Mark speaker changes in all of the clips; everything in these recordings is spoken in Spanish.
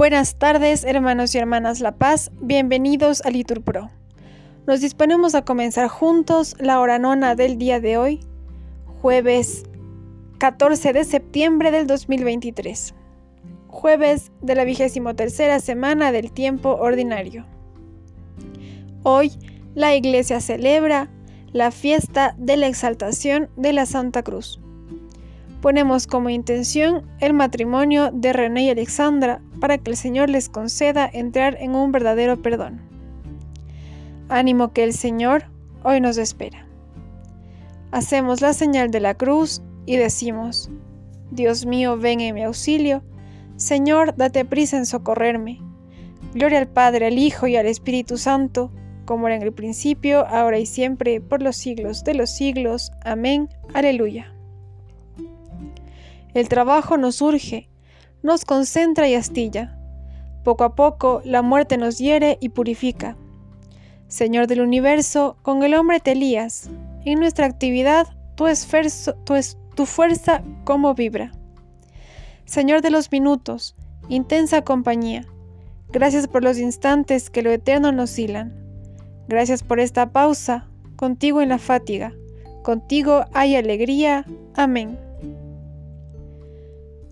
Speaker 1: Buenas tardes, hermanos y hermanas La Paz, bienvenidos a Litur Pro. Nos disponemos a comenzar juntos la hora nona del día de hoy, jueves 14 de septiembre del 2023, jueves de la vigésimo tercera semana del tiempo ordinario. Hoy la Iglesia celebra la fiesta de la exaltación de la Santa Cruz ponemos como intención el matrimonio de René y Alexandra para que el Señor les conceda entrar en un verdadero perdón. Ánimo que el Señor hoy nos espera. Hacemos la señal de la cruz y decimos, Dios mío, ven en mi auxilio, Señor, date prisa en socorrerme. Gloria al Padre, al Hijo y al Espíritu Santo, como era en el principio, ahora y siempre, por los siglos de los siglos. Amén. Aleluya. El trabajo nos urge, nos concentra y astilla. Poco a poco la muerte nos hiere y purifica. Señor del universo, con el hombre te lías. En nuestra actividad tu, tu, tu fuerza como vibra. Señor de los minutos, intensa compañía. Gracias por los instantes que lo eterno nos hilan. Gracias por esta pausa, contigo en la fatiga. Contigo hay alegría. Amén.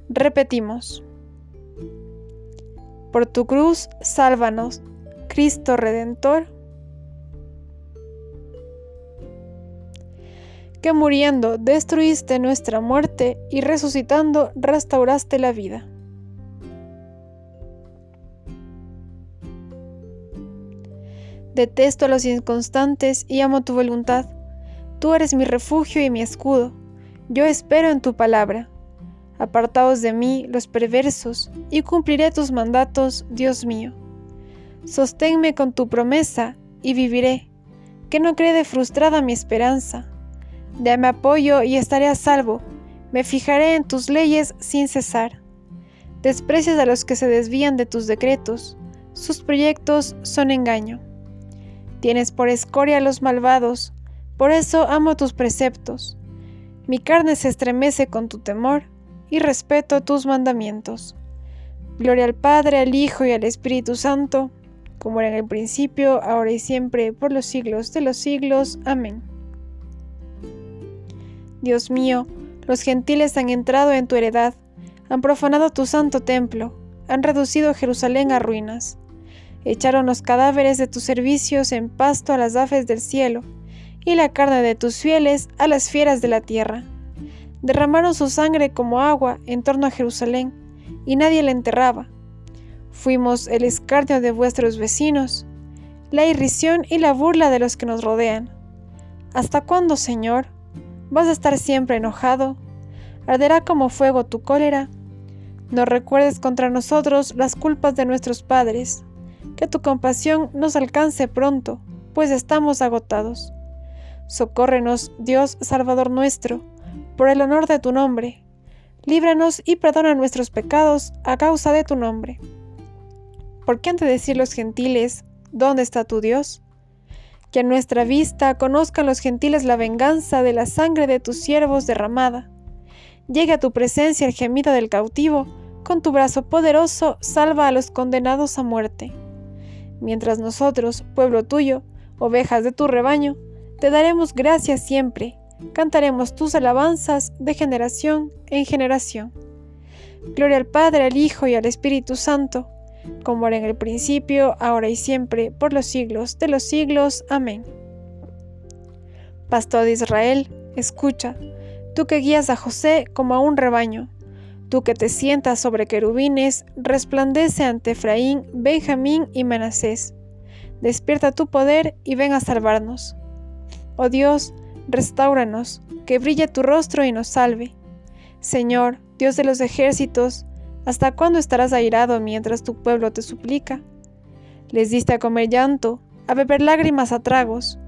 Speaker 1: Repetimos. Por tu cruz, sálvanos, Cristo Redentor, que muriendo destruiste nuestra muerte y resucitando restauraste la vida. Detesto a los inconstantes y amo tu voluntad. Tú eres mi refugio y mi escudo. Yo espero en tu palabra. Apartaos de mí los perversos, y cumpliré tus mandatos, Dios mío. Sosténme con tu promesa, y viviré, que no quede frustrada mi esperanza. Dame apoyo y estaré a salvo, me fijaré en tus leyes sin cesar. Desprecias a los que se desvían de tus decretos, sus proyectos son engaño. Tienes por escoria a los malvados, por eso amo tus preceptos. Mi carne se estremece con tu temor, y respeto tus mandamientos. Gloria al Padre, al Hijo y al Espíritu Santo, como era en el principio, ahora y siempre, por los siglos de los siglos. Amén. Dios mío, los gentiles han entrado en tu heredad, han profanado tu santo templo, han reducido Jerusalén a ruinas. Echaron los cadáveres de tus servicios en pasto a las aves del cielo, y la carne de tus fieles a las fieras de la tierra derramaron su sangre como agua en torno a Jerusalén, y nadie la enterraba. Fuimos el escarnio de vuestros vecinos, la irrisión y la burla de los que nos rodean. ¿Hasta cuándo, Señor? ¿Vas a estar siempre enojado? ¿Arderá como fuego tu cólera? No recuerdes contra nosotros las culpas de nuestros padres, que tu compasión nos alcance pronto, pues estamos agotados. Socórrenos, Dios Salvador nuestro, por el honor de tu nombre. Líbranos y perdona nuestros pecados a causa de tu nombre. ¿Por qué han de decir los gentiles, ¿dónde está tu Dios? Que a nuestra vista conozcan los gentiles la venganza de la sangre de tus siervos derramada. Llegue a tu presencia el gemido del cautivo, con tu brazo poderoso salva a los condenados a muerte. Mientras nosotros, pueblo tuyo, ovejas de tu rebaño, te daremos gracias siempre cantaremos tus alabanzas de generación en generación. Gloria al Padre, al Hijo y al Espíritu Santo, como era en el principio, ahora y siempre, por los siglos de los siglos. Amén. Pastor de Israel, escucha, tú que guías a José como a un rebaño, tú que te sientas sobre querubines, resplandece ante Efraín, Benjamín y Manasés. Despierta tu poder y ven a salvarnos. Oh Dios, restauranos, que brille tu rostro y nos salve. Señor, Dios de los ejércitos, ¿hasta cuándo estarás airado mientras tu pueblo te suplica? Les diste a comer llanto, a beber lágrimas a tragos,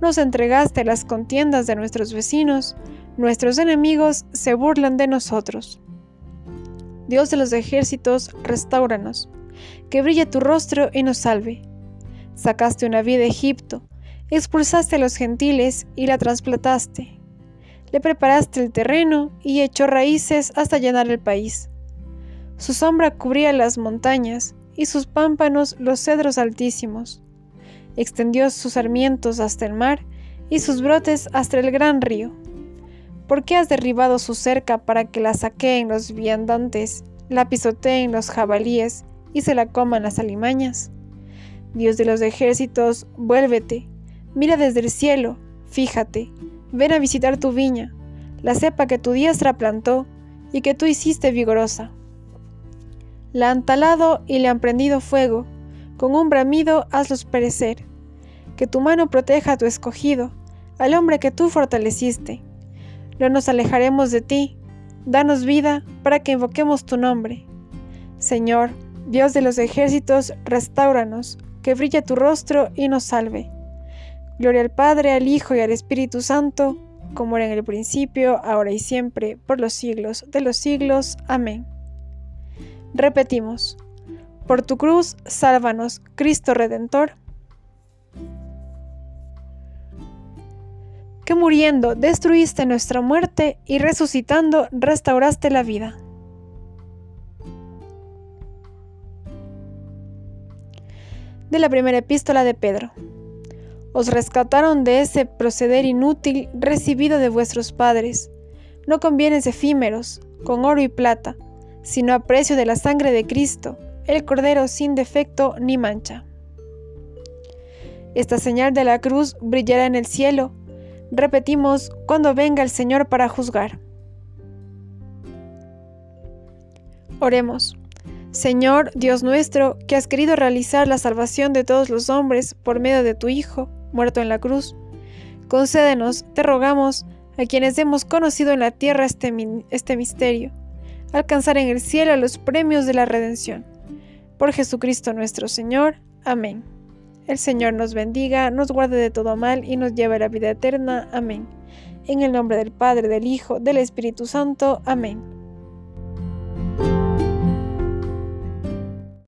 Speaker 1: nos entregaste las contiendas de nuestros vecinos, nuestros enemigos se burlan de nosotros. Dios de los ejércitos, restauranos, que brille tu rostro y nos salve. Sacaste una vida de Egipto, expulsaste a los gentiles y la trasplantaste. Le preparaste el terreno y echó raíces hasta llenar el país. Su sombra cubría las montañas y sus pámpanos los cedros altísimos. Extendió sus sarmientos hasta el mar y sus brotes hasta el gran río. ¿Por qué has derribado su cerca para que la saqueen los viandantes, la pisoteen los jabalíes y se la coman las alimañas? Dios de los ejércitos, vuélvete, mira desde el cielo, fíjate, ven a visitar tu viña, la cepa que tu diestra plantó y que tú hiciste vigorosa. La han talado y le han prendido fuego, con un bramido hazlos perecer. Que tu mano proteja a tu escogido, al hombre que tú fortaleciste. No nos alejaremos de ti, danos vida para que invoquemos tu nombre. Señor, Dios de los ejércitos, restauranos, que brille tu rostro y nos salve. Gloria al Padre, al Hijo y al Espíritu Santo, como era en el principio, ahora y siempre, por los siglos de los siglos. Amén. Repetimos, por tu cruz, sálvanos, Cristo Redentor. Que muriendo destruiste nuestra muerte y resucitando restauraste la vida. de la primera epístola de Pedro. Os rescataron de ese proceder inútil recibido de vuestros padres, no con bienes efímeros, con oro y plata, sino a precio de la sangre de Cristo, el Cordero sin defecto ni mancha. Esta señal de la cruz brillará en el cielo, repetimos, cuando venga el Señor para juzgar. Oremos. Señor Dios nuestro, que has querido realizar la salvación de todos los hombres por medio de tu Hijo, muerto en la cruz, concédenos, te rogamos, a quienes hemos conocido en la tierra este, este misterio, alcanzar en el cielo los premios de la redención. Por Jesucristo nuestro Señor. Amén. El Señor nos bendiga, nos guarde de todo mal y nos lleve a la vida eterna. Amén. En el nombre del Padre, del Hijo, del Espíritu Santo. Amén.